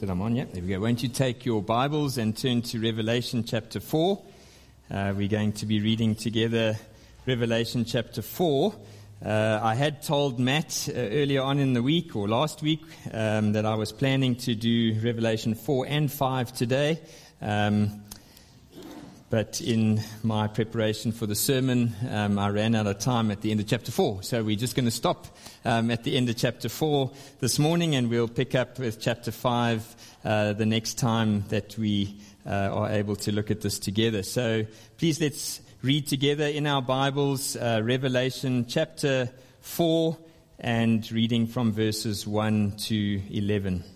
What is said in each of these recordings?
that I'm on. Yeah, there we go. Won't you take your Bibles and turn to Revelation chapter 4? Uh, we're going to be reading together Revelation chapter 4. Uh, I had told Matt uh, earlier on in the week or last week um, that I was planning to do Revelation 4 and 5 today. Um, but in my preparation for the sermon, um, I ran out of time at the end of chapter 4. So we're just going to stop um, at the end of chapter 4 this morning and we'll pick up with chapter 5 uh, the next time that we uh, are able to look at this together. So please let's read together in our Bibles uh, Revelation chapter 4 and reading from verses 1 to 11.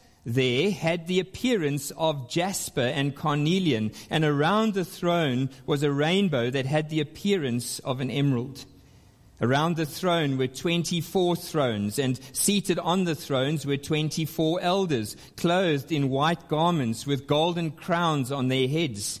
there had the appearance of jasper and carnelian, and around the throne was a rainbow that had the appearance of an emerald. Around the throne were 24 thrones, and seated on the thrones were 24 elders, clothed in white garments with golden crowns on their heads.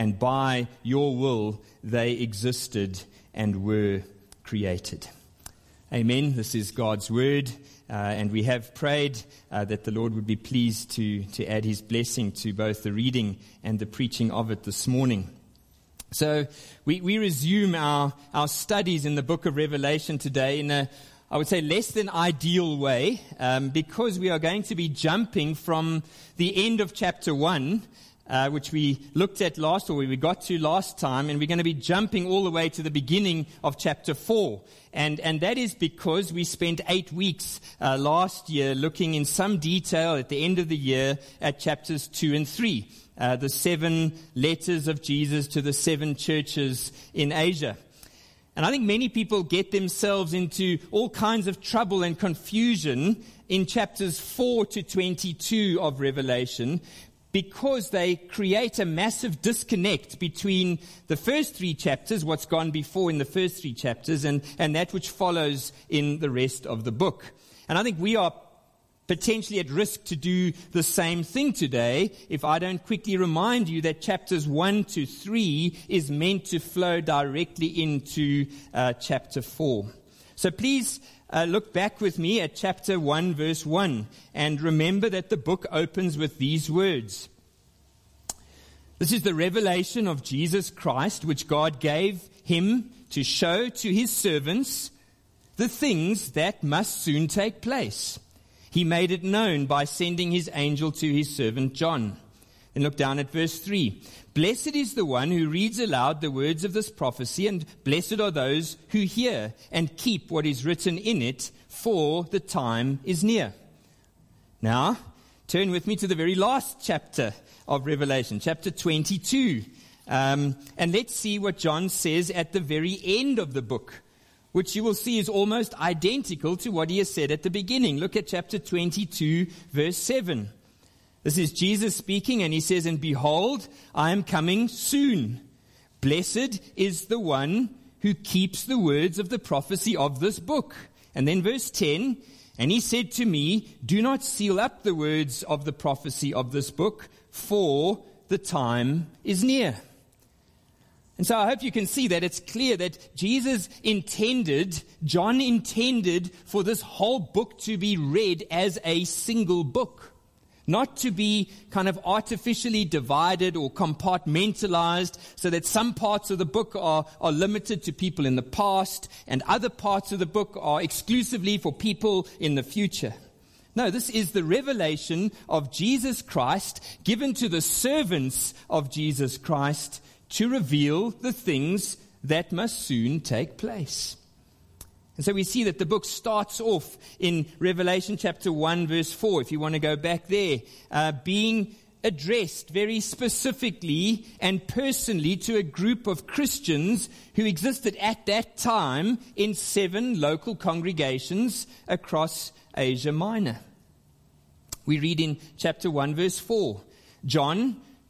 and by your will they existed and were created. Amen. This is God's word. Uh, and we have prayed uh, that the Lord would be pleased to, to add his blessing to both the reading and the preaching of it this morning. So we, we resume our, our studies in the book of Revelation today in a, I would say, less than ideal way, um, because we are going to be jumping from the end of chapter 1 uh, which we looked at last, or we got to last time, and we're going to be jumping all the way to the beginning of chapter 4. And, and that is because we spent eight weeks uh, last year looking in some detail at the end of the year at chapters 2 and 3, uh, the seven letters of Jesus to the seven churches in Asia. And I think many people get themselves into all kinds of trouble and confusion in chapters 4 to 22 of Revelation because they create a massive disconnect between the first three chapters, what's gone before in the first three chapters, and, and that which follows in the rest of the book. And I think we are potentially at risk to do the same thing today if I don't quickly remind you that chapters 1 to 3 is meant to flow directly into uh, chapter 4. So please uh, look back with me at chapter 1, verse 1, and remember that the book opens with these words. This is the revelation of Jesus Christ, which God gave him to show to his servants the things that must soon take place. He made it known by sending his angel to his servant John. And look down at verse 3. Blessed is the one who reads aloud the words of this prophecy, and blessed are those who hear and keep what is written in it, for the time is near. Now, turn with me to the very last chapter of Revelation, chapter 22. Um, and let's see what John says at the very end of the book, which you will see is almost identical to what he has said at the beginning. Look at chapter 22, verse 7. This is Jesus speaking, and he says, And behold, I am coming soon. Blessed is the one who keeps the words of the prophecy of this book. And then verse 10, and he said to me, Do not seal up the words of the prophecy of this book, for the time is near. And so I hope you can see that it's clear that Jesus intended, John intended for this whole book to be read as a single book not to be kind of artificially divided or compartmentalized so that some parts of the book are, are limited to people in the past and other parts of the book are exclusively for people in the future. No, this is the revelation of Jesus Christ given to the servants of Jesus Christ to reveal the things that must soon take place. And so we see that the book starts off in Revelation chapter 1, verse 4, if you want to go back there, uh, being addressed very specifically and personally to a group of Christians who existed at that time in seven local congregations across Asia Minor. We read in chapter 1, verse 4 John,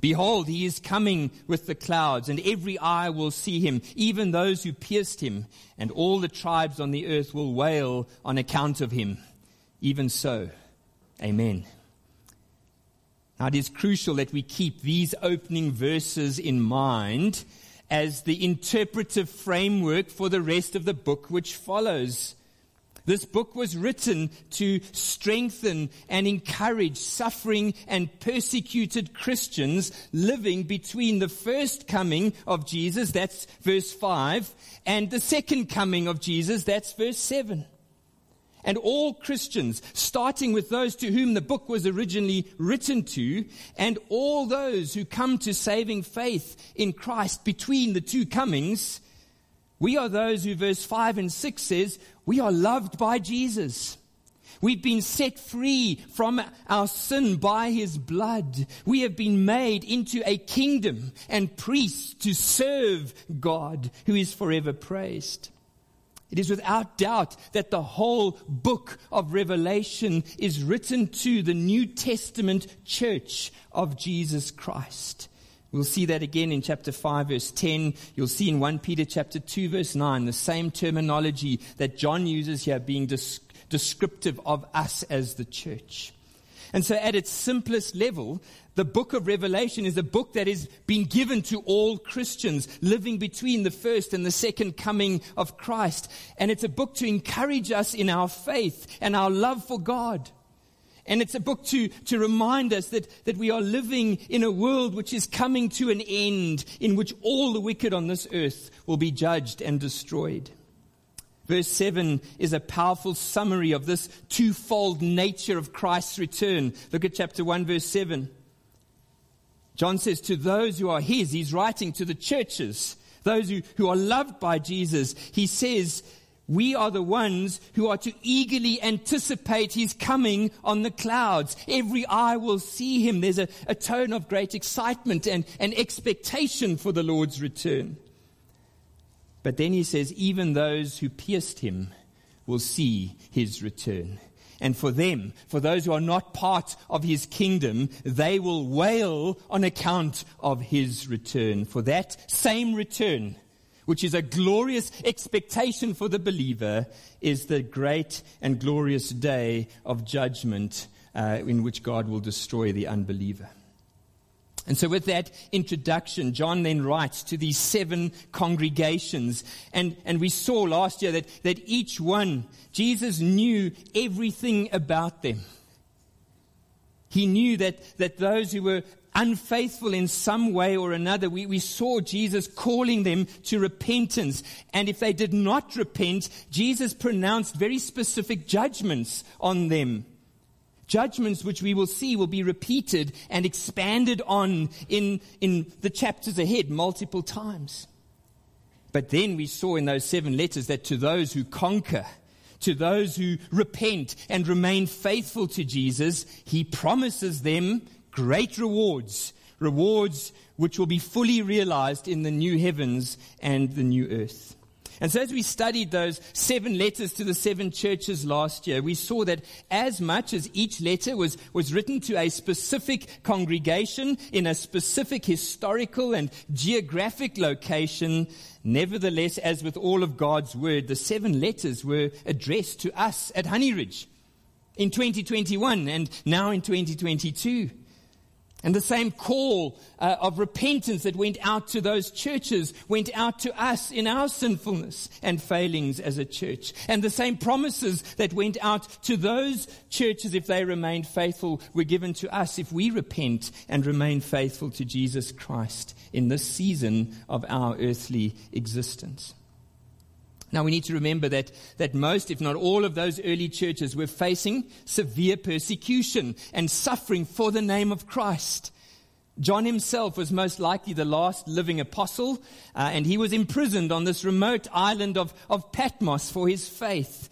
Behold, he is coming with the clouds, and every eye will see him, even those who pierced him, and all the tribes on the earth will wail on account of him. Even so, amen. Now, it is crucial that we keep these opening verses in mind as the interpretive framework for the rest of the book which follows. This book was written to strengthen and encourage suffering and persecuted Christians living between the first coming of Jesus, that's verse 5, and the second coming of Jesus, that's verse 7. And all Christians, starting with those to whom the book was originally written to, and all those who come to saving faith in Christ between the two comings, we are those who verse 5 and 6 says, we are loved by Jesus. We've been set free from our sin by his blood. We have been made into a kingdom and priests to serve God who is forever praised. It is without doubt that the whole book of Revelation is written to the New Testament church of Jesus Christ. We'll see that again in chapter 5 verse 10. You'll see in 1 Peter chapter 2 verse 9 the same terminology that John uses here being descriptive of us as the church. And so at its simplest level, the book of Revelation is a book that is being given to all Christians living between the first and the second coming of Christ. And it's a book to encourage us in our faith and our love for God. And it's a book to, to remind us that, that we are living in a world which is coming to an end, in which all the wicked on this earth will be judged and destroyed. Verse 7 is a powerful summary of this twofold nature of Christ's return. Look at chapter 1, verse 7. John says, To those who are his, he's writing to the churches, those who, who are loved by Jesus, he says, we are the ones who are to eagerly anticipate his coming on the clouds. Every eye will see him. There's a, a tone of great excitement and, and expectation for the Lord's return. But then he says, even those who pierced him will see his return. And for them, for those who are not part of his kingdom, they will wail on account of his return. For that same return, which is a glorious expectation for the believer, is the great and glorious day of judgment uh, in which God will destroy the unbeliever. And so, with that introduction, John then writes to these seven congregations. And, and we saw last year that, that each one, Jesus knew everything about them. He knew that, that those who were unfaithful in some way or another, we, we saw Jesus calling them to repentance. And if they did not repent, Jesus pronounced very specific judgments on them. Judgments which we will see will be repeated and expanded on in, in the chapters ahead multiple times. But then we saw in those seven letters that to those who conquer, to those who repent and remain faithful to Jesus, he promises them great rewards, rewards which will be fully realized in the new heavens and the new earth. And so as we studied those seven letters to the seven churches last year, we saw that as much as each letter was, was written to a specific congregation in a specific historical and geographic location, nevertheless, as with all of God's word, the seven letters were addressed to us at Honey Ridge in 2021 and now in 2022. And the same call uh, of repentance that went out to those churches went out to us in our sinfulness and failings as a church. And the same promises that went out to those churches, if they remained faithful, were given to us if we repent and remain faithful to Jesus Christ in this season of our earthly existence. Now we need to remember that, that most, if not all of those early churches were facing severe persecution and suffering for the name of Christ. John himself was most likely the last living apostle, uh, and he was imprisoned on this remote island of, of Patmos for his faith.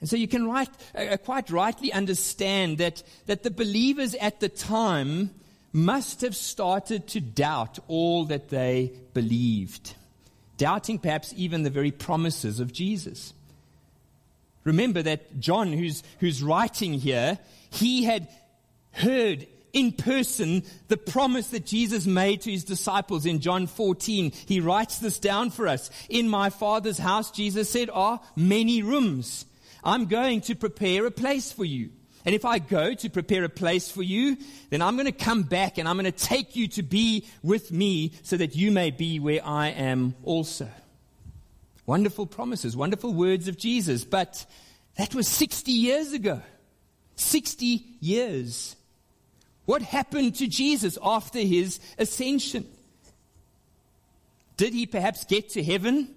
And so you can right, uh, quite rightly understand that, that the believers at the time must have started to doubt all that they believed doubting perhaps even the very promises of Jesus. Remember that John, who's, who's writing here, he had heard in person the promise that Jesus made to his disciples in John 14. He writes this down for us. In my Father's house, Jesus said, are many rooms. I'm going to prepare a place for you. And if I go to prepare a place for you, then I'm going to come back and I'm going to take you to be with me so that you may be where I am also. Wonderful promises, wonderful words of Jesus. But that was 60 years ago. 60 years. What happened to Jesus after his ascension? Did he perhaps get to heaven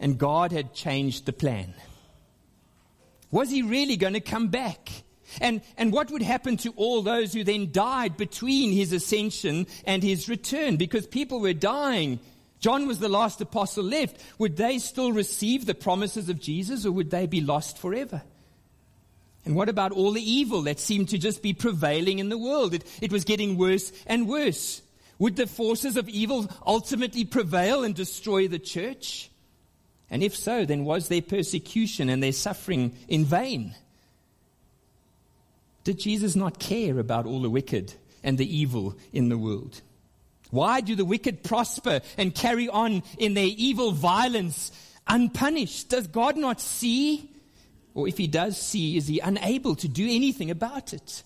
and God had changed the plan? Was he really going to come back? And, and what would happen to all those who then died between his ascension and his return? Because people were dying. John was the last apostle left. Would they still receive the promises of Jesus or would they be lost forever? And what about all the evil that seemed to just be prevailing in the world? It, it was getting worse and worse. Would the forces of evil ultimately prevail and destroy the church? And if so, then was their persecution and their suffering in vain? Did Jesus not care about all the wicked and the evil in the world? Why do the wicked prosper and carry on in their evil violence unpunished? Does God not see? Or if he does see, is he unable to do anything about it?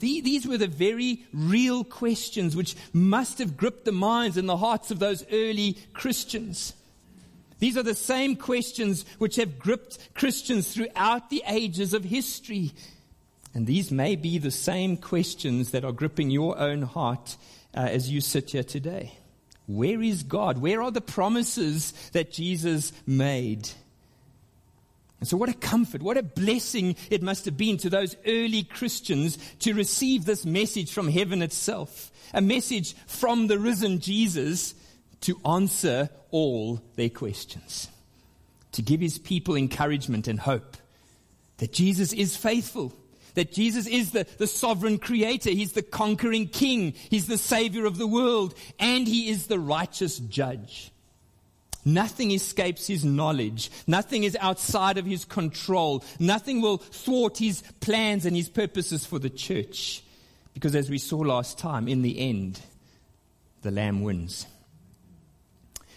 These were the very real questions which must have gripped the minds and the hearts of those early Christians. These are the same questions which have gripped Christians throughout the ages of history. And these may be the same questions that are gripping your own heart uh, as you sit here today. Where is God? Where are the promises that Jesus made? And so, what a comfort, what a blessing it must have been to those early Christians to receive this message from heaven itself. A message from the risen Jesus to answer all their questions. To give his people encouragement and hope that Jesus is faithful that Jesus is the, the sovereign creator. He's the conquering king. He's the savior of the world. And he is the righteous judge. Nothing escapes his knowledge. Nothing is outside of his control. Nothing will thwart his plans and his purposes for the church. Because as we saw last time, in the end, the Lamb wins.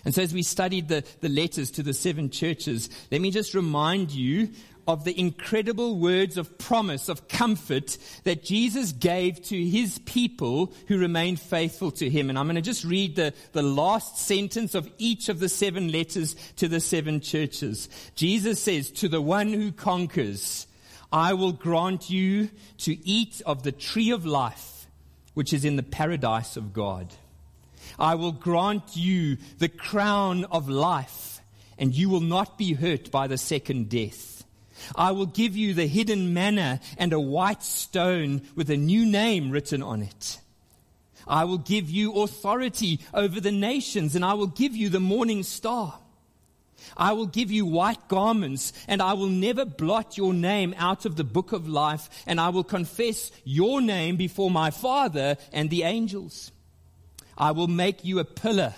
And so as we studied the, the letters to the seven churches, let me just remind you of the incredible words of promise, of comfort that Jesus gave to his people who remained faithful to him. And I'm going to just read the, the last sentence of each of the seven letters to the seven churches. Jesus says, To the one who conquers, I will grant you to eat of the tree of life, which is in the paradise of God. I will grant you the crown of life, and you will not be hurt by the second death. I will give you the hidden manna and a white stone with a new name written on it. I will give you authority over the nations, and I will give you the morning star. I will give you white garments, and I will never blot your name out of the book of life, and I will confess your name before my Father and the angels. I will make you a pillar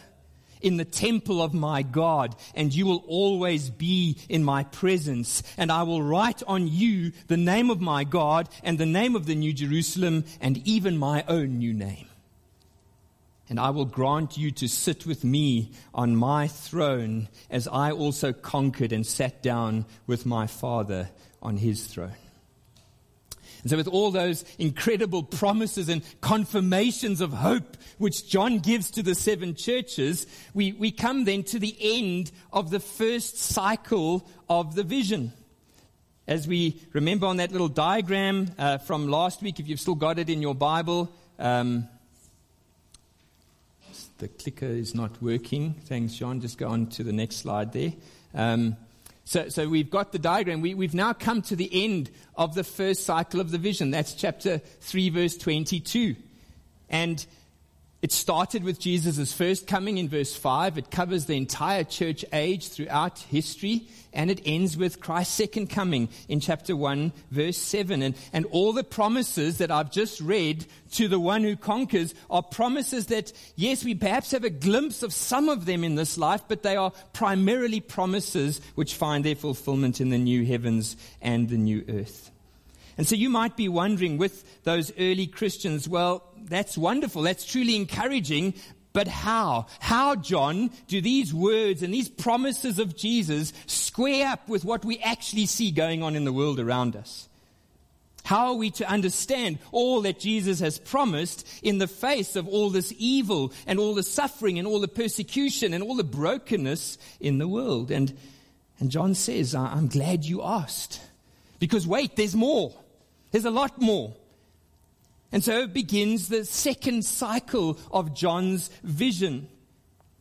in the temple of my God, and you will always be in my presence. And I will write on you the name of my God, and the name of the New Jerusalem, and even my own new name and I will grant you to sit with me on my throne as I also conquered and sat down with my Father on his throne. And so, with all those incredible promises and confirmations of hope which John gives to the seven churches, we, we come then to the end of the first cycle of the vision. As we remember on that little diagram uh, from last week, if you've still got it in your Bible, um, the clicker is not working. Thanks, John. Just go on to the next slide there. Um, so, so we've got the diagram. We, we've now come to the end of the first cycle of the vision. That's chapter 3, verse 22. And it started with Jesus' first coming in verse 5. It covers the entire church age throughout history. And it ends with Christ's second coming in chapter 1, verse 7. And, and all the promises that I've just read to the one who conquers are promises that, yes, we perhaps have a glimpse of some of them in this life, but they are primarily promises which find their fulfillment in the new heavens and the new earth. And so you might be wondering with those early Christians, well, that's wonderful. That's truly encouraging. But how? How, John, do these words and these promises of Jesus square up with what we actually see going on in the world around us? How are we to understand all that Jesus has promised in the face of all this evil and all the suffering and all the persecution and all the brokenness in the world? And, and John says, I'm glad you asked. Because wait, there's more. There's a lot more. And so begins the second cycle of John's vision,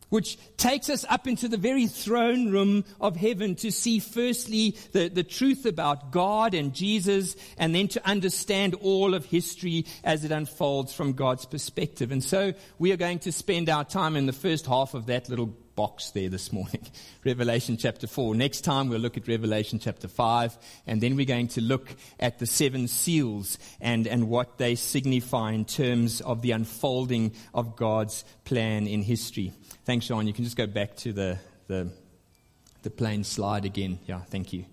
which takes us up into the very throne room of heaven to see firstly the, the truth about God and Jesus, and then to understand all of history as it unfolds from God's perspective. And so we are going to spend our time in the first half of that little box there this morning. Revelation chapter 4. Next time we'll look at Revelation chapter 5, and then we're going to look at the seven seals and, and what they signify in terms of the unfolding of God's plan in history. Thanks, Sean. You can just go back to the, the, the plain slide again. Yeah, thank you.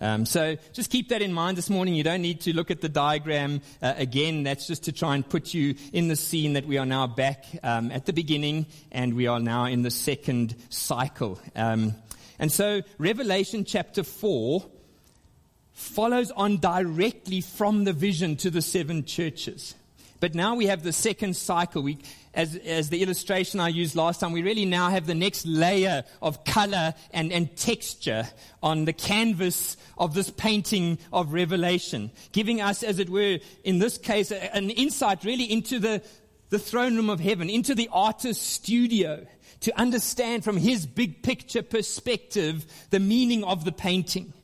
Um, so just keep that in mind this morning. You don't need to look at the diagram uh, again. That's just to try and put you in the scene that we are now back um, at the beginning and we are now in the second cycle. Um, and so Revelation chapter 4 follows on directly from the vision to the seven churches. But now we have the second cycle. We, as, as the illustration I used last time, we really now have the next layer of color and, and texture on the canvas of this painting of Revelation, giving us, as it were, in this case, an insight really into the, the throne room of heaven, into the artist's studio, to understand from his big picture perspective the meaning of the painting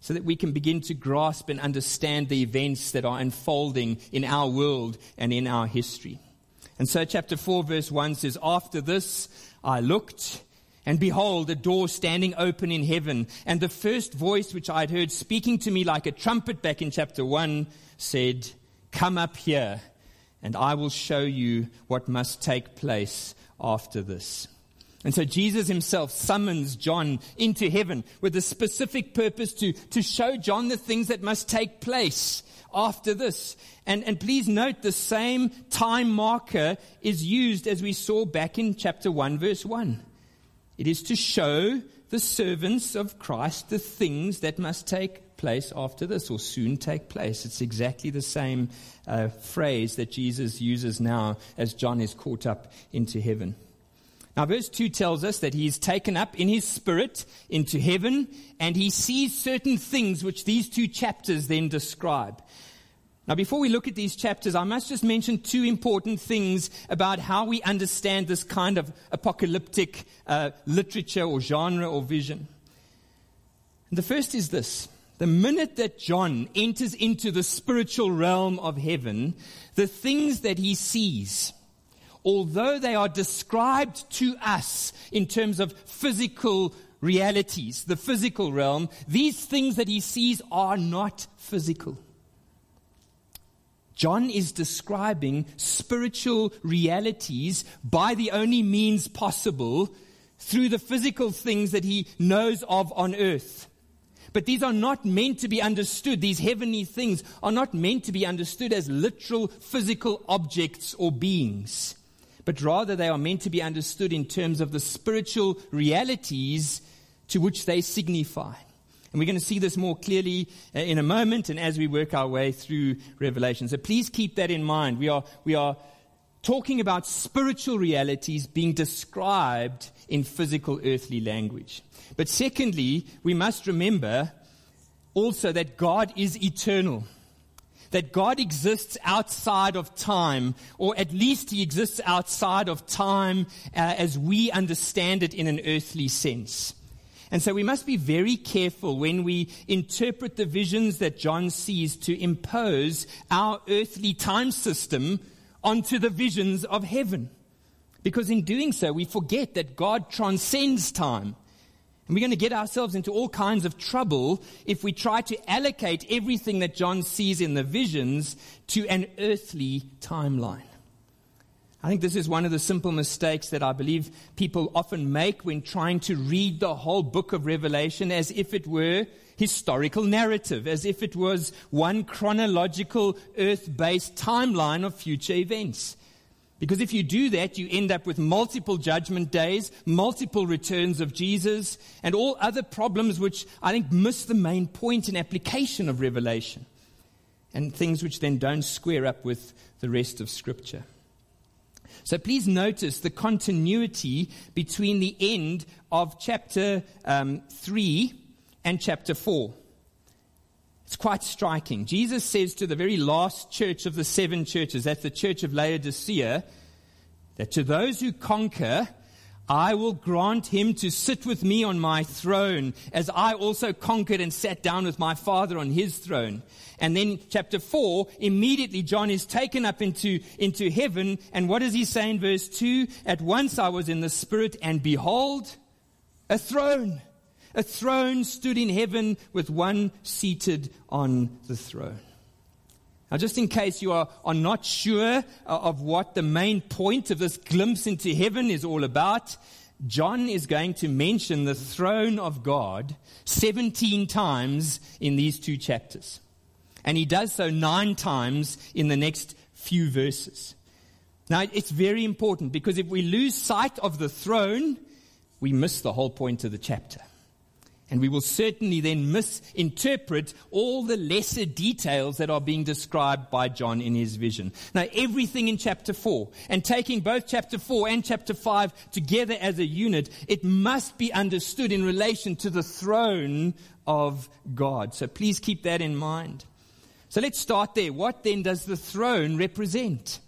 so that we can begin to grasp and understand the events that are unfolding in our world and in our history. And so, chapter 4, verse 1 says, After this I looked, and behold, a door standing open in heaven. And the first voice which I had heard speaking to me like a trumpet back in chapter 1 said, Come up here, and I will show you what must take place after this. And so Jesus himself summons John into heaven with a specific purpose to, to show John the things that must take place after this. And, and please note the same time marker is used as we saw back in chapter 1, verse 1. It is to show the servants of Christ the things that must take place after this or soon take place. It's exactly the same uh, phrase that Jesus uses now as John is caught up into heaven. Now, verse 2 tells us that he is taken up in his spirit into heaven and he sees certain things which these two chapters then describe. Now, before we look at these chapters, I must just mention two important things about how we understand this kind of apocalyptic uh, literature or genre or vision. And the first is this. The minute that John enters into the spiritual realm of heaven, the things that he sees, although they are described to us in terms of physical realities, the physical realm, these things that he sees are not physical. John is describing spiritual realities by the only means possible through the physical things that he knows of on earth. But these are not meant to be understood. These heavenly things are not meant to be understood as literal physical objects or beings. But rather they are meant to be understood in terms of the spiritual realities to which they signify. And we're going to see this more clearly uh, in a moment and as we work our way through Revelation. So please keep that in mind. We are, we are talking about spiritual realities being described in physical earthly language. But secondly, we must remember also that God is eternal. That God exists outside of time, or at least He exists outside of time uh, as we understand it in an earthly sense. And so we must be very careful when we interpret the visions that John sees to impose our earthly time system onto the visions of heaven. Because in doing so, we forget that God transcends time. And we're going to get ourselves into all kinds of trouble if we try to allocate everything that John sees in the visions to an earthly timeline. I think this is one of the simple mistakes that I believe people often make when trying to read the whole book of Revelation as if it were historical narrative, as if it was one chronological earth-based timeline of future events. Because if you do that, you end up with multiple judgment days, multiple returns of Jesus, and all other problems which I think miss the main point and application of Revelation, and things which then don't square up with the rest of Scripture. So please notice the continuity between the end of chapter um, 3 and chapter 4. It's quite striking. Jesus says to the very last church of the seven churches, that's the church of Laodicea, that to those who conquer, I will grant him to sit with me on my throne, as I also conquered and sat down with my Father on his throne. And then chapter 4, immediately John is taken up into, into heaven. And what does he say in verse 2? At once I was in the Spirit, and behold, a throne. A throne stood in heaven with one seated on the throne. Now, just in case you are, are not sure uh, of what the main point of this glimpse into heaven is all about, John is going to mention the throne of God 17 times in these two chapters. And he does so nine times in the next few verses. Now, it's very important because if we lose sight of the throne, we miss the whole point of the chapter. And we will certainly then misinterpret all the lesser details that are being described by John in his vision. Now, everything in chapter 4, and taking both chapter 4 and chapter 5 together as a unit, it must be understood in relation to the throne of God. So please keep that in mind. So let's start there. What then does the throne represent?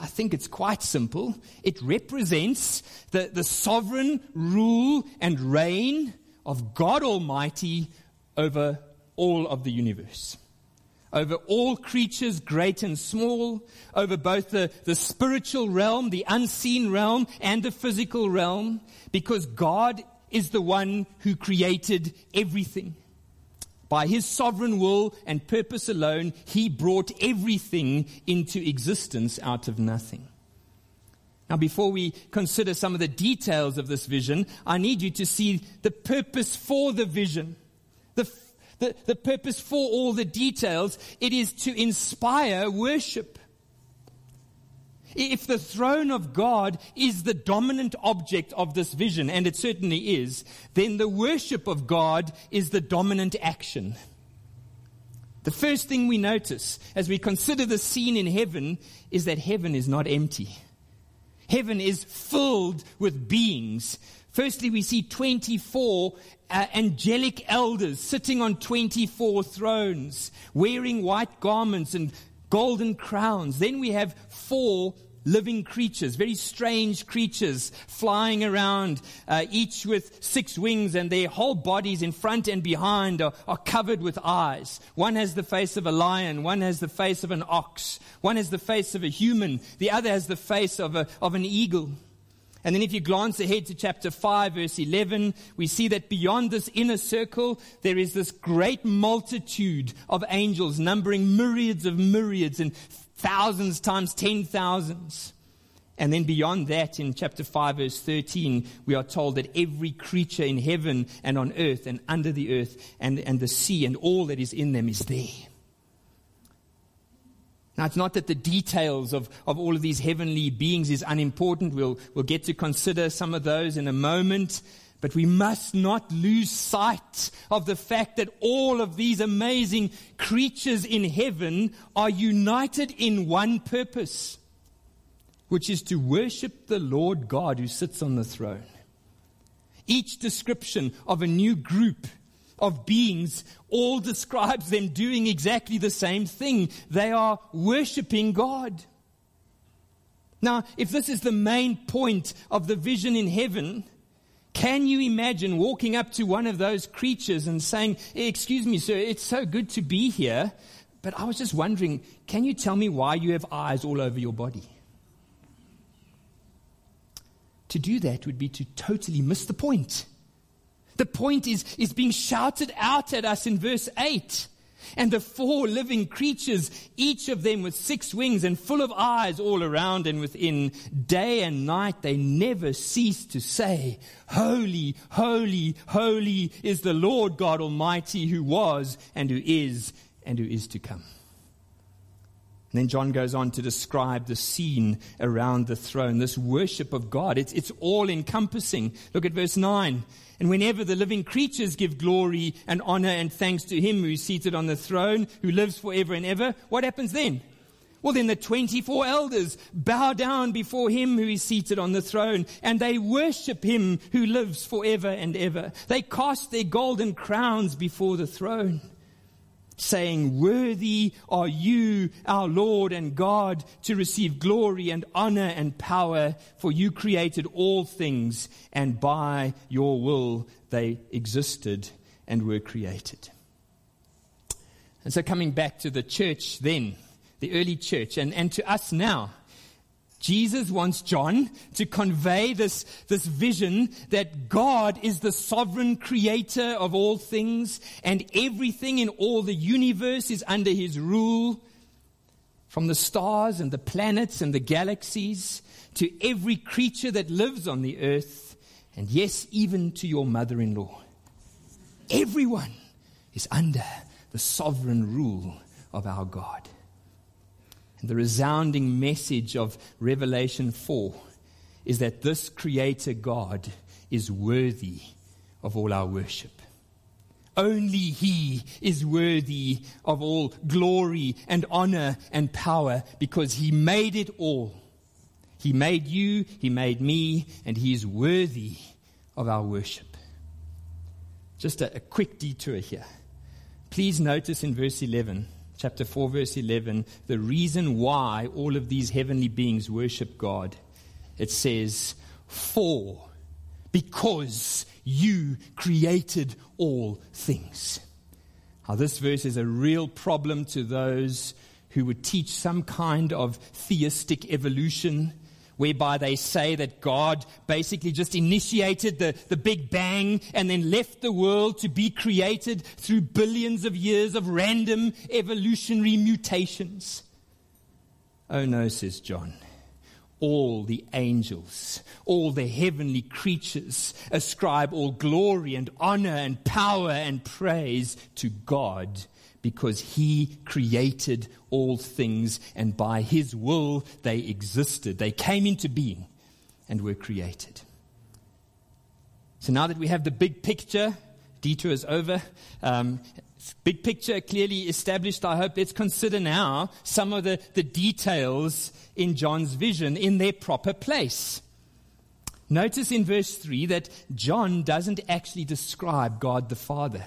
I think it's quite simple. It represents the, the sovereign rule and reign of God Almighty over all of the universe. Over all creatures, great and small, over both the, the spiritual realm, the unseen realm, and the physical realm, because God is the one who created everything. By his sovereign will and purpose alone, he brought everything into existence out of nothing. Now, before we consider some of the details of this vision, I need you to see the purpose for the vision. The, the, the purpose for all the details. It is to inspire worship. If the throne of God is the dominant object of this vision, and it certainly is, then the worship of God is the dominant action. The first thing we notice as we consider the scene in heaven is that heaven is not empty. Heaven is filled with beings Firstly, we see 24 uh, angelic elders sitting on 24 thrones, wearing white garments and golden crowns. Then we have four living creatures, very strange creatures flying around, uh, each with six wings, and their whole bodies in front and behind are, are covered with eyes. One has the face of a lion, one has the face of an ox, one has the face of a human, the other has the face of, a, of an eagle. And then if you glance ahead to chapter 5, verse 11, we see that beyond this inner circle, there is this great multitude of angels, numbering myriads of myriads and thousands times ten thousands. And then beyond that, in chapter 5, verse 13, we are told that every creature in heaven and on earth and under the earth and, and the sea and all that is in them is there. Now, it's not that the details of, of all of these heavenly beings is unimportant. We'll, we'll get to consider some of those in a moment. But we must not lose sight of the fact that all of these amazing creatures in heaven are united in one purpose, which is to worship the Lord God who sits on the throne. Each description of a new group of beings all describes them doing exactly the same thing. They are worshiping God. Now, if this is the main point of the vision in heaven, can you imagine walking up to one of those creatures and saying, Excuse me, sir, it's so good to be here, but I was just wondering, can you tell me why you have eyes all over your body? To do that would be to totally miss the point. The point is, is being shouted out at us in verse 8. And the four living creatures, each of them with six wings and full of eyes all around and within, day and night, they never cease to say, Holy, holy, holy is the Lord God Almighty who was and who is and who is to come. And then John goes on to describe the scene around the throne, this worship of God. It's, it's all encompassing. Look at verse 9. And whenever the living creatures give glory and honor and thanks to him who is seated on the throne, who lives forever and ever, what happens then? Well, then the 24 elders bow down before him who is seated on the throne and they worship him who lives forever and ever. They cast their golden crowns before the throne saying, Worthy are you, our Lord and God, to receive glory and honor and power, for you created all things, and by your will they existed and were created. And so, coming back to the church then, the early church, and, and to us now, Jesus wants John to convey this, this vision that God is the sovereign creator of all things and everything in all the universe is under his rule. From the stars and the planets and the galaxies to every creature that lives on the earth, and yes, even to your mother in law. Everyone is under the sovereign rule of our God. The resounding message of Revelation 4 is that this Creator God is worthy of all our worship. Only He is worthy of all glory and honor and power because He made it all. He made you, He made me, and He is worthy of our worship. Just a, a quick detour here. Please notice in verse 11 chapter 4, verse 11, the reason why all of these heavenly beings worship God. It says, For, because you created all things. Now, this verse is a real problem to those who would teach some kind of theistic evolution whereby they say that God basically just initiated the, the Big Bang and then left the world to be created through billions of years of random evolutionary mutations. Oh no, says John. All the angels, all the heavenly creatures ascribe all glory and honor and power and praise to God because he created all things and by his will they existed. They came into being and were created. So now that we have the big picture, detour is over. Um, big picture clearly established, I hope. Let's consider now some of the, the details in John's vision in their proper place. Notice in verse 3 that John doesn't actually describe God the Father.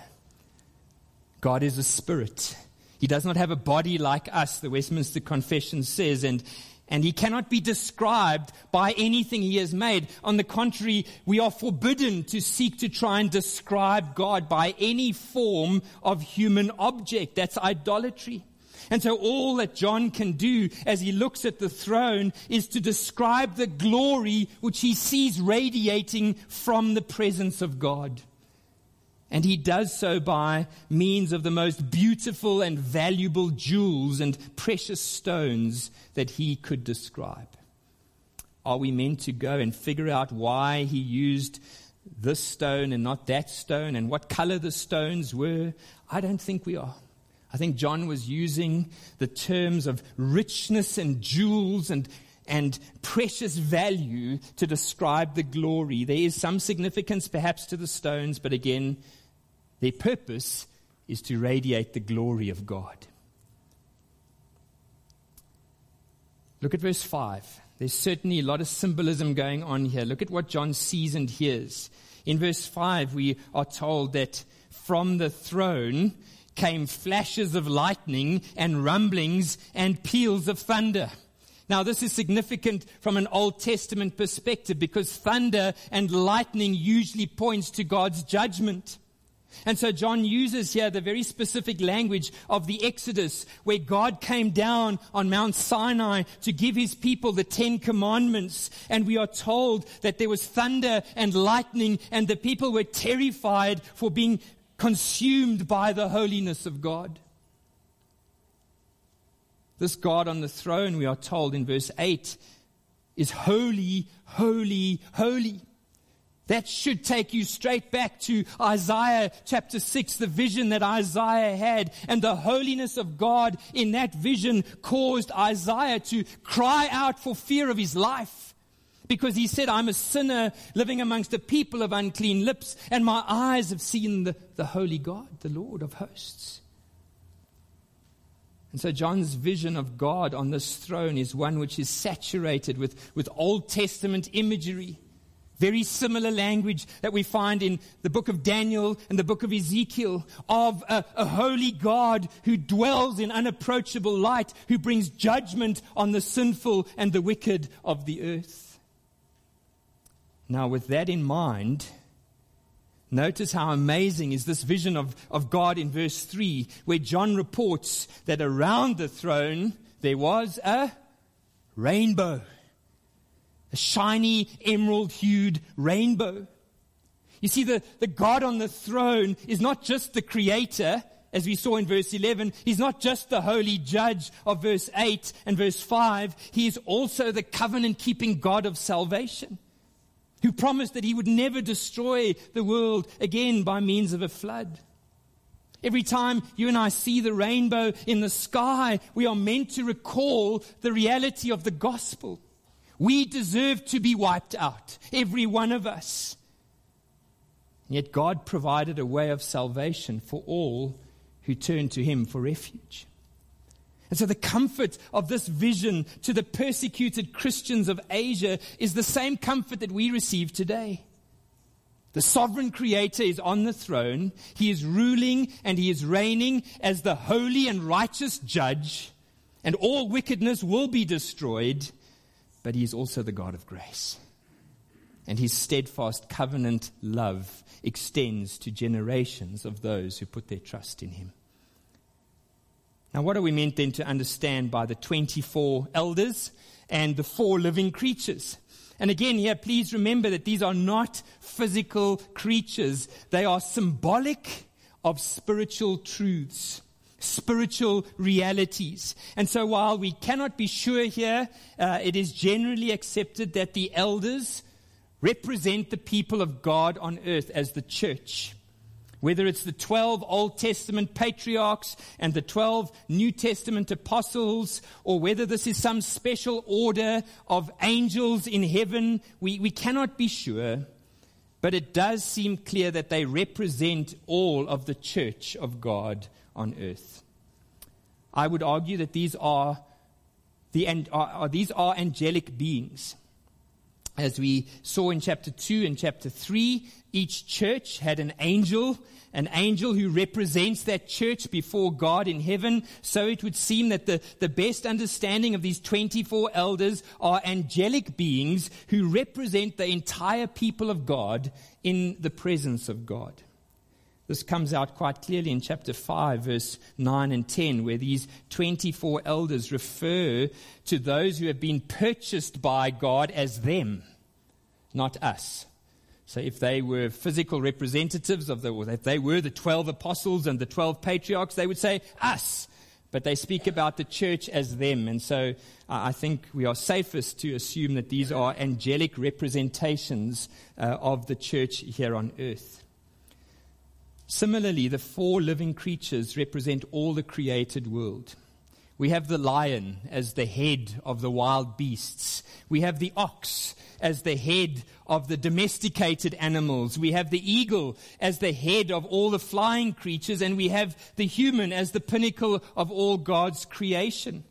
God is a spirit. He does not have a body like us, the Westminster Confession says, and, and he cannot be described by anything he has made. On the contrary, we are forbidden to seek to try and describe God by any form of human object. That's idolatry. And so all that John can do as he looks at the throne is to describe the glory which he sees radiating from the presence of God. And he does so by means of the most beautiful and valuable jewels and precious stones that he could describe. Are we meant to go and figure out why he used this stone and not that stone and what color the stones were? I don't think we are. I think John was using the terms of richness and jewels and, and precious value to describe the glory. There is some significance perhaps to the stones, but again, their purpose is to radiate the glory of God. Look at verse 5. There's certainly a lot of symbolism going on here. Look at what John sees and hears. In verse 5, we are told that from the throne came flashes of lightning and rumblings and peals of thunder. Now, this is significant from an Old Testament perspective because thunder and lightning usually points to God's judgment. And so John uses here the very specific language of the Exodus where God came down on Mount Sinai to give his people the Ten Commandments. And we are told that there was thunder and lightning and the people were terrified for being consumed by the holiness of God. This God on the throne, we are told in verse 8, is holy, holy, holy. That should take you straight back to Isaiah chapter 6, the vision that Isaiah had. And the holiness of God in that vision caused Isaiah to cry out for fear of his life. Because he said, I'm a sinner living amongst a people of unclean lips, and my eyes have seen the, the holy God, the Lord of hosts. And so John's vision of God on this throne is one which is saturated with, with Old Testament imagery very similar language that we find in the book of Daniel and the book of Ezekiel of a, a, holy God who dwells in unapproachable light, who brings judgment on the sinful and the wicked of the earth. Now, with that in mind, notice how amazing is this vision of, of God in verse 3, where John reports that around the throne there was a rainbow a shiny emerald hued rainbow. You see, the, the God on the throne is not just the creator, as we saw in verse 11. He's not just the holy judge of verse 8 and verse 5. He is also the covenant keeping God of salvation who promised that he would never destroy the world again by means of a flood. Every time you and I see the rainbow in the sky, we are meant to recall the reality of the gospel. We deserve to be wiped out, every one of us. Yet God provided a way of salvation for all who turn to Him for refuge. And so the comfort of this vision to the persecuted Christians of Asia is the same comfort that we receive today. The sovereign creator is on the throne. He is ruling and he is reigning as the holy and righteous judge. And all wickedness will be destroyed but he is also the God of grace. And his steadfast covenant love extends to generations of those who put their trust in him. Now, what are we meant then to understand by the 24 elders and the four living creatures? And again, here, please remember that these are not physical creatures. They are symbolic of spiritual truths spiritual realities. And so while we cannot be sure here, uh, it is generally accepted that the elders represent the people of God on earth as the church. Whether it's the 12 Old Testament patriarchs and the 12 New Testament apostles, or whether this is some special order of angels in heaven, we, we cannot be sure. But it does seem clear that they represent all of the church of God on earth. I would argue that these are, the, are, these are angelic beings. as we saw in chapter 2 and chapter 3, each church had an angel, an angel who represents that church before God in heaven. So it would seem that the, the best understanding of these 24 elders are angelic beings who represent the entire people of God in the presence of God. This comes out quite clearly in chapter 5, verse 9 and 10, where these 24 elders refer to those who have been purchased by God as them, not us. So if they were physical representatives of the, or if they were the 12 apostles and the 12 patriarchs, they would say us. But they speak about the church as them. And so uh, I think we are safest to assume that these are angelic representations uh, of the church here on earth. Similarly, the four living creatures represent all the created world. We have the lion as the head of the wild beasts. We have the ox as the head of the domesticated animals. We have the eagle as the head of all the flying creatures. And we have the human as the pinnacle of all God's creation.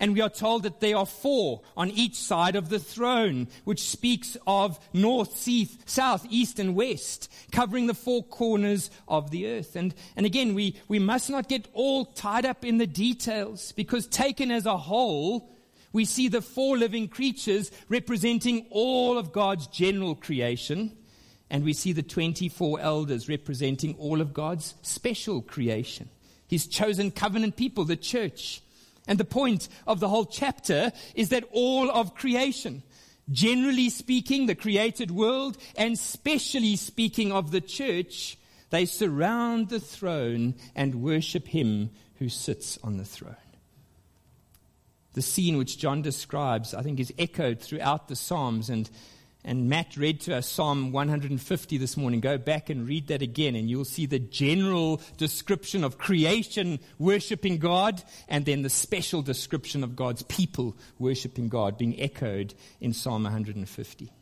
And we are told that there are four on each side of the throne, which speaks of north, south, east, and west, covering the four corners of the earth. And, and again, we, we must not get all tied up in the details, because taken as a whole, we see the four living creatures representing all of God's general creation. And we see the 24 elders representing all of God's special creation. His chosen covenant people, the church. And the point of the whole chapter is that all of creation, generally speaking, the created world, and specially speaking of the church, they surround the throne and worship him who sits on the throne. The scene which John describes, I think, is echoed throughout the Psalms and and Matt read to us Psalm 150 this morning. Go back and read that again, and you'll see the general description of creation worshiping God, and then the special description of God's people worshiping God being echoed in Psalm 150.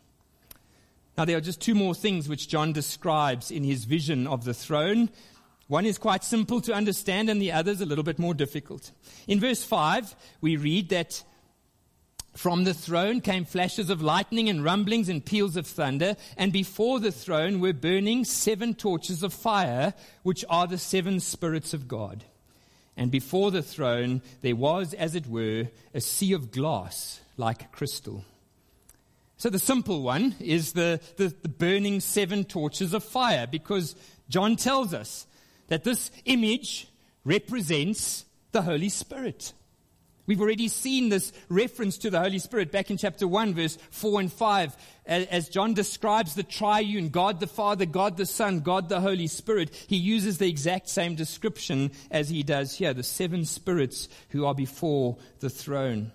Now, there are just two more things which John describes in his vision of the throne. One is quite simple to understand, and the other is a little bit more difficult. In verse 5, we read that from the throne came flashes of lightning and rumblings and peals of thunder, and before the throne were burning seven torches of fire, which are the seven spirits of God. And before the throne there was, as it were, a sea of glass like crystal. So the simple one is the, the, the burning seven torches of fire, because John tells us that this image represents the Holy Spirit. We've already seen this reference to the Holy Spirit back in chapter 1, verse 4 and 5, as John describes the triune God the Father, God the Son, God the Holy Spirit. He uses the exact same description as he does here the seven spirits who are before the throne.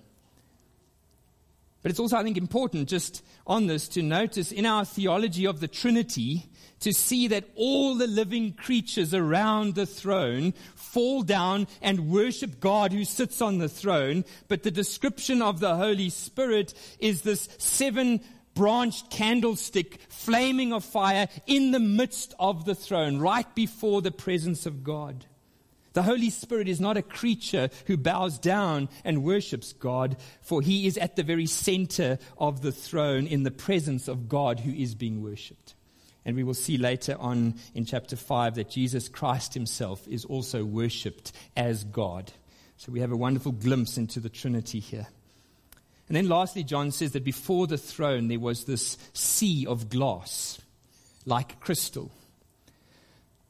But it's also, I think, important just on this to notice in our theology of the Trinity to see that all the living creatures around the throne fall down and worship God who sits on the throne. But the description of the Holy Spirit is this seven branched candlestick flaming of fire in the midst of the throne, right before the presence of God. The Holy Spirit is not a creature who bows down and worships God, for he is at the very center of the throne in the presence of God who is being worshipped. And we will see later on in chapter 5 that Jesus Christ himself is also worshipped as God. So we have a wonderful glimpse into the Trinity here. And then lastly, John says that before the throne there was this sea of glass, like crystal.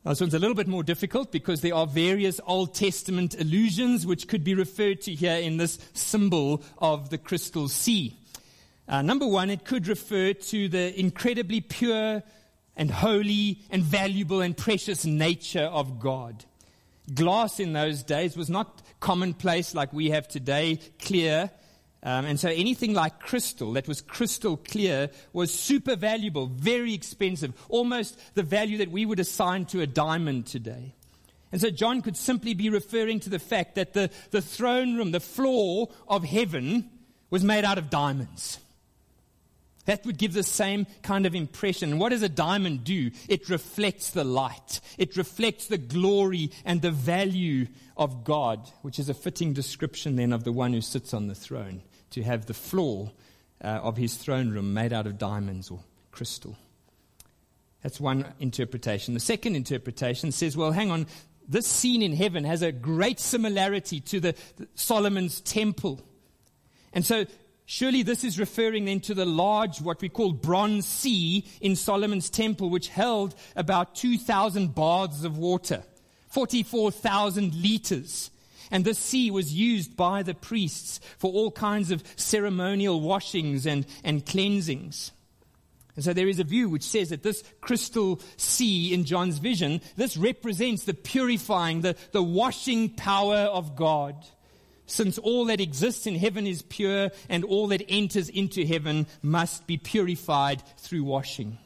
Now, this one's a little bit more difficult because there are various Old Testament allusions which could be referred to here in this symbol of the crystal sea. Uh, number one, it could refer to the incredibly pure and holy and valuable and precious nature of God. Glass in those days was not commonplace like we have today, clear. Um, and so anything like crystal that was crystal clear was super valuable, very expensive, almost the value that we would assign to a diamond today. And so John could simply be referring to the fact that the, the throne room, the floor of heaven, was made out of diamonds. That would give the same kind of impression. What does a diamond do? It reflects the light. It reflects the glory and the value of God, which is a fitting description then of the one who sits on the throne, to have the floor uh, of his throne room made out of diamonds or crystal. That's one interpretation. The second interpretation says, well, hang on, this scene in heaven has a great similarity to the, the Solomon's temple. And so surely this is referring then to the large, what we call bronze sea in Solomon's temple, which held about 2,000 baths of water, 44,000 liters. And this sea was used by the priests for all kinds of ceremonial washings and, and cleansings. And so there is a view which says that this crystal sea in John's vision, this represents the purifying, the, the washing power of God. Since all that exists in heaven is pure and all that enters into heaven must be purified through washing.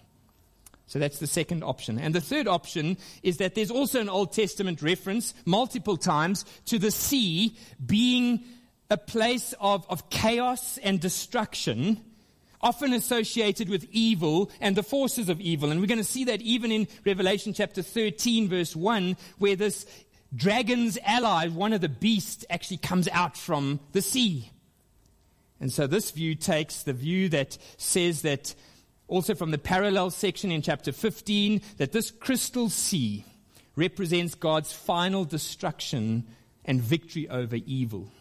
So that's the second option. And the third option is that there's also an Old Testament reference multiple times to the sea being a place of, of chaos and destruction, often associated with evil and the forces of evil. And we're going to see that even in Revelation chapter 13, verse 1, where this dragon's ally, one of the beasts, actually comes out from the sea. And so this view takes the view that says that also from the parallel section in chapter 15 that this crystal sea represents God's final destruction and victory over evil.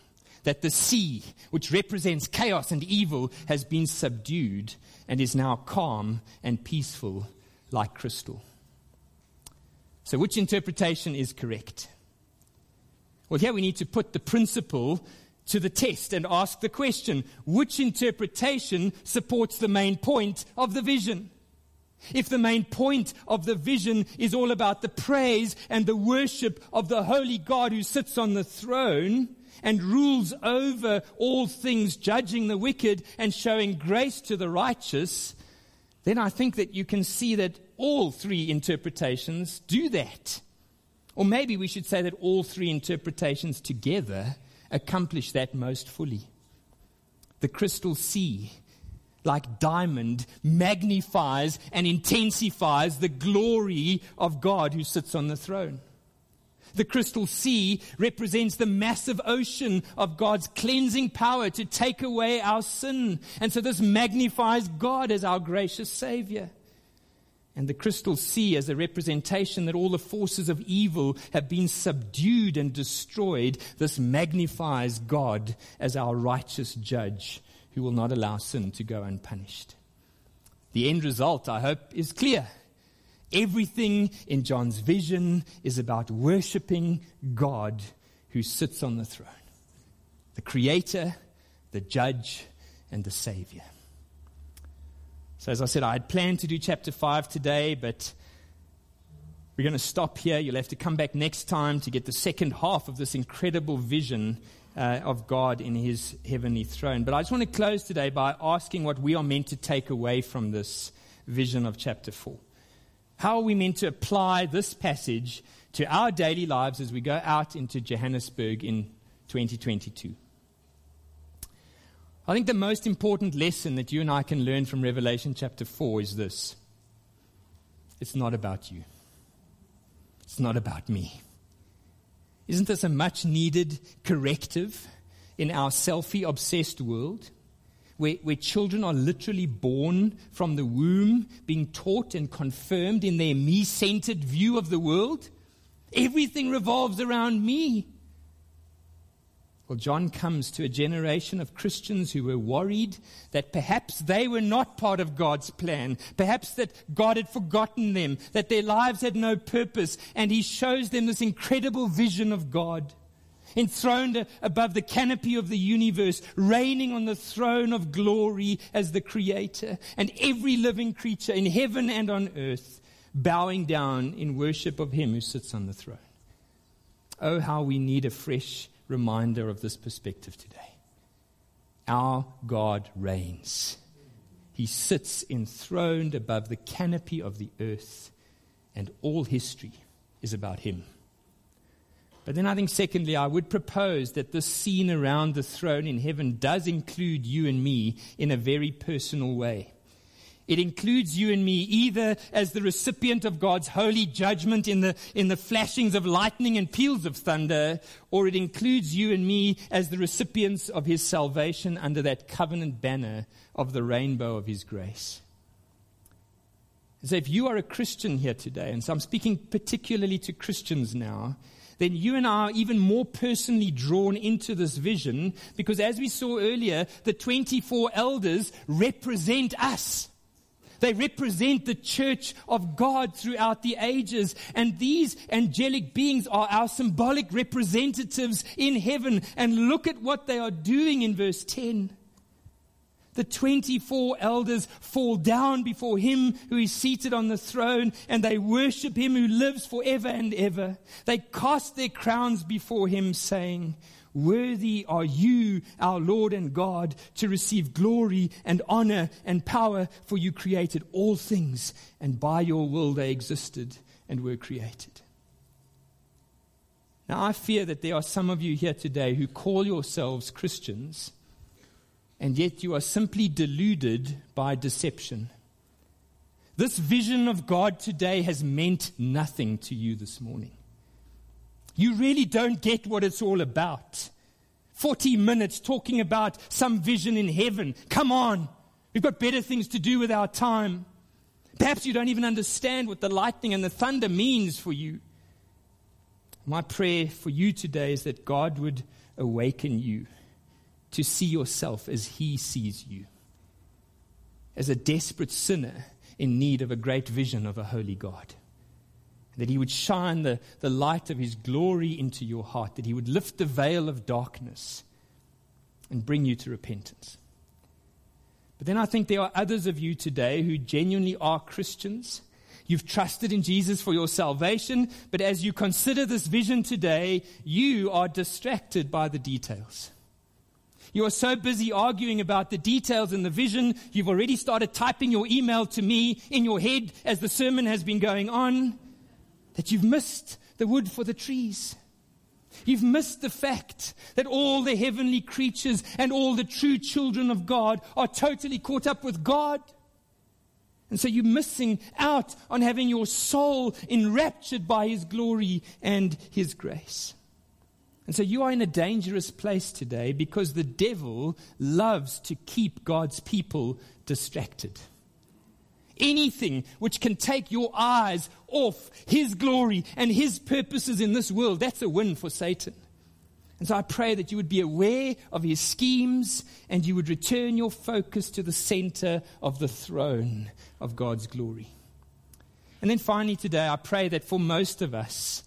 That the sea, which represents chaos and evil, has been subdued and is now calm and peaceful like crystal. So, which interpretation is correct? Well, here we need to put the principle to the test and ask the question which interpretation supports the main point of the vision? If the main point of the vision is all about the praise and the worship of the holy God who sits on the throne and rules over all things, judging the wicked and showing grace to the righteous, then I think that you can see that all three interpretations do that. Or maybe we should say that all three interpretations together accomplish that most fully. The crystal sea, like diamond, magnifies and intensifies the glory of God who sits on the throne. The crystal sea represents the massive ocean of God's cleansing power to take away our sin. And so this magnifies God as our gracious Savior and the crystal sea as a representation that all the forces of evil have been subdued and destroyed, this magnifies God as our righteous judge who will not allow sin to go unpunished. The end result, I hope, is clear. Everything in John's vision is about worshiping God who sits on the throne, the creator, the judge, and the savior. So, as I said, I had planned to do chapter 5 today, but we're going to stop here. You'll have to come back next time to get the second half of this incredible vision uh, of God in his heavenly throne. But I just want to close today by asking what we are meant to take away from this vision of chapter 4. How are we meant to apply this passage to our daily lives as we go out into Johannesburg in 2022? I think the most important lesson that you and I can learn from Revelation chapter 4 is this it's not about you, it's not about me. Isn't this a much needed corrective in our selfie obsessed world? Where, where children are literally born from the womb, being taught and confirmed in their me centered view of the world. Everything revolves around me. Well, John comes to a generation of Christians who were worried that perhaps they were not part of God's plan, perhaps that God had forgotten them, that their lives had no purpose, and he shows them this incredible vision of God. Enthroned above the canopy of the universe, reigning on the throne of glory as the creator, and every living creature in heaven and on earth bowing down in worship of him who sits on the throne. Oh, how we need a fresh reminder of this perspective today. Our God reigns. He sits enthroned above the canopy of the earth, and all history is about him. But then I think, secondly, I would propose that this scene around the throne in heaven does include you and me in a very personal way. It includes you and me either as the recipient of God's holy judgment in the, in the flashings of lightning and peals of thunder, or it includes you and me as the recipients of his salvation under that covenant banner of the rainbow of his grace. So if you are a Christian here today, and so I'm speaking particularly to Christians now, then you and I are even more personally drawn into this vision because as we saw earlier, the 24 elders represent us. They represent the church of God throughout the ages. And these angelic beings are our symbolic representatives in heaven. And look at what they are doing in verse 10. The 24 elders fall down before him who is seated on the throne and they worship him who lives forever and ever. They cast their crowns before him saying, Worthy are you, our Lord and God, to receive glory and honor and power, for you created all things, and by your will they existed and were created. Now, I fear that there are some of you here today who call yourselves Christians, and yet you are simply deluded by deception. This vision of God today has meant nothing to you this morning. You really don't get what it's all about. 40 minutes talking about some vision in heaven. Come on. We've got better things to do with our time. Perhaps you don't even understand what the lightning and the thunder means for you. My prayer for you today is that God would awaken you to see yourself as He sees you, as a desperate sinner in need of a great vision of a holy God that He would shine the, the light of His glory into your heart, that He would lift the veil of darkness and bring you to repentance. But then I think there are others of you today who genuinely are Christians. You've trusted in Jesus for your salvation, but as you consider this vision today, you are distracted by the details. You are so busy arguing about the details in the vision, you've already started typing your email to me in your head as the sermon has been going on that you've missed the wood for the trees. You've missed the fact that all the heavenly creatures and all the true children of God are totally caught up with God. And so you're missing out on having your soul enraptured by His glory and His grace. And so you are in a dangerous place today because the devil loves to keep God's people distracted anything which can take your eyes off His glory and His purposes in this world, that's a win for Satan. And so I pray that you would be aware of his schemes and you would return your focus to the center of the throne of God's glory. And then finally, today, I pray that for most of us,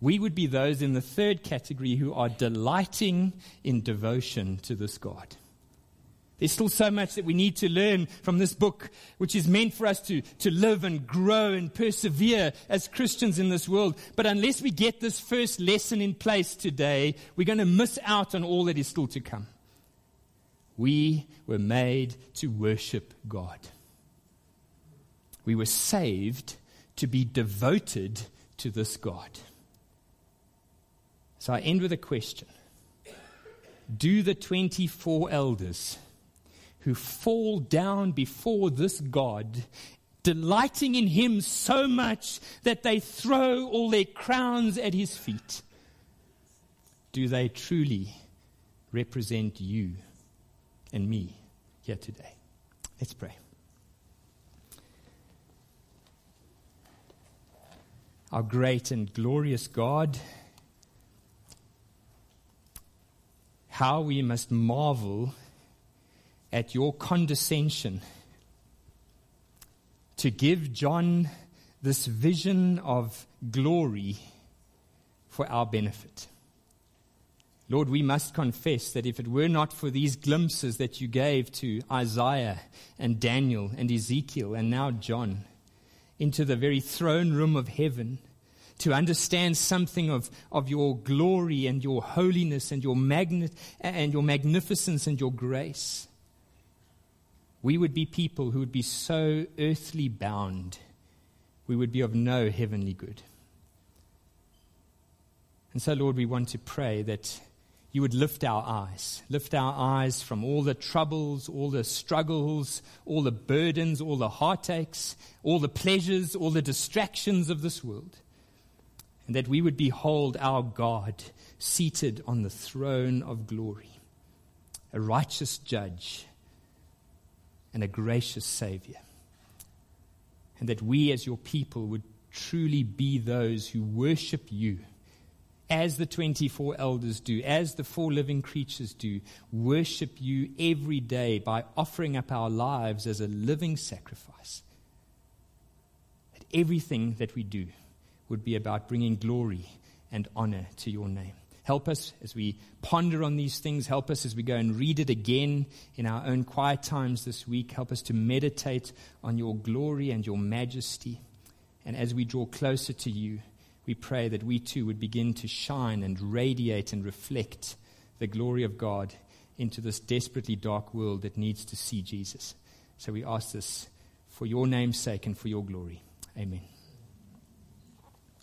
we would be those in the third category who are delighting in devotion to this God. There's still so much that we need to learn from this book, which is meant for us to, to live and grow and persevere as Christians in this world. But unless we get this first lesson in place today, we're going to miss out on all that is still to come. We were made to worship God. We were saved to be devoted to this God. So I end with a question Do the 24 elders who fall down before this God, delighting in Him so much that they throw all their crowns at His feet. Do they truly represent you and me here today? Let's pray. Our great and glorious God, how we must marvel at your condescension to give John this vision of glory for our benefit. Lord, we must confess that if it were not for these glimpses that you gave to Isaiah and Daniel and Ezekiel and now John into the very throne room of heaven, to understand something of, of your glory and your holiness and your, magni- and your magnificence and your grace, we would be people who would be so earthly bound, we would be of no heavenly good. And so, Lord, we want to pray that you would lift our eyes, lift our eyes from all the troubles, all the struggles, all the burdens, all the heartaches, all the pleasures, all the distractions of this world. And that we would behold our God seated on the throne of glory, a righteous judge and a gracious Savior. And that we, as your people, would truly be those who worship you as the 24 elders do, as the four living creatures do, worship you every day by offering up our lives as a living sacrifice. That everything that we do would be about bringing glory and honor to your name. Help us as we ponder on these things. Help us as we go and read it again in our own quiet times this week. Help us to meditate on your glory and your majesty. And as we draw closer to you, we pray that we too would begin to shine and radiate and reflect the glory of God into this desperately dark world that needs to see Jesus. So we ask this for your name's sake and for your glory. Amen.